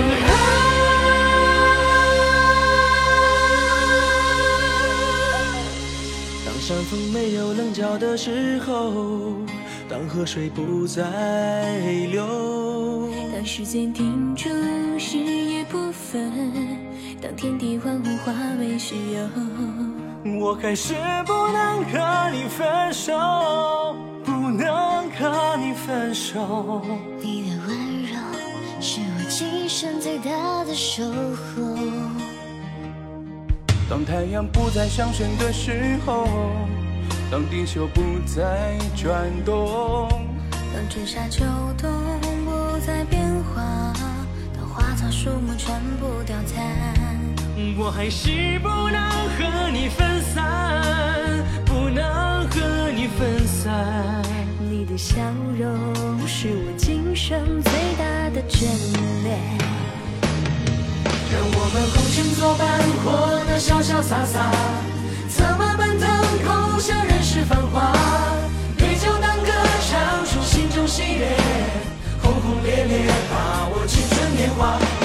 啊当山峰没有棱角的时候当河水不再流当时间停住日夜不分当天地万物化为虚有我还是不能和你分手不能和你分手。你的温柔是我今生最大的守候。当太阳不再上升的时候，当地球不再转动，当春夏秋冬不再变化，当花草树木全部凋残，我还是不能和你分散，生最大的眷恋。让我们红尘作伴，活得潇潇洒洒，策马奔腾，共享人世繁华。对酒当歌，唱出心中喜悦，轰轰烈烈，把握青春年华。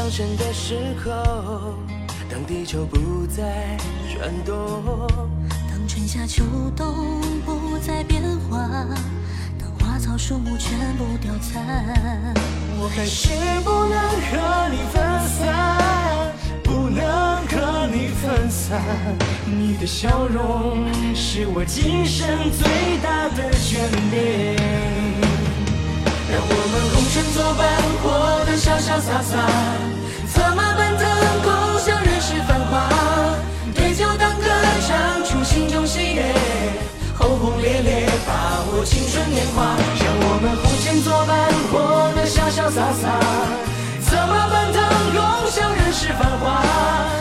上升的时候，当地球不再转动，当春夏秋冬不再变化，当花草树木全部凋残，我还是不能和你分散，不能和你分散。你的笑容是我今生最大的眷恋。红尘作伴，活得潇潇洒洒，策马奔腾，共享人世繁华。对酒当歌，唱出心中喜悦，轰轰烈烈，把握青春年华。让我们红尘作伴，活得潇潇洒洒，策马奔腾，共享人世繁华。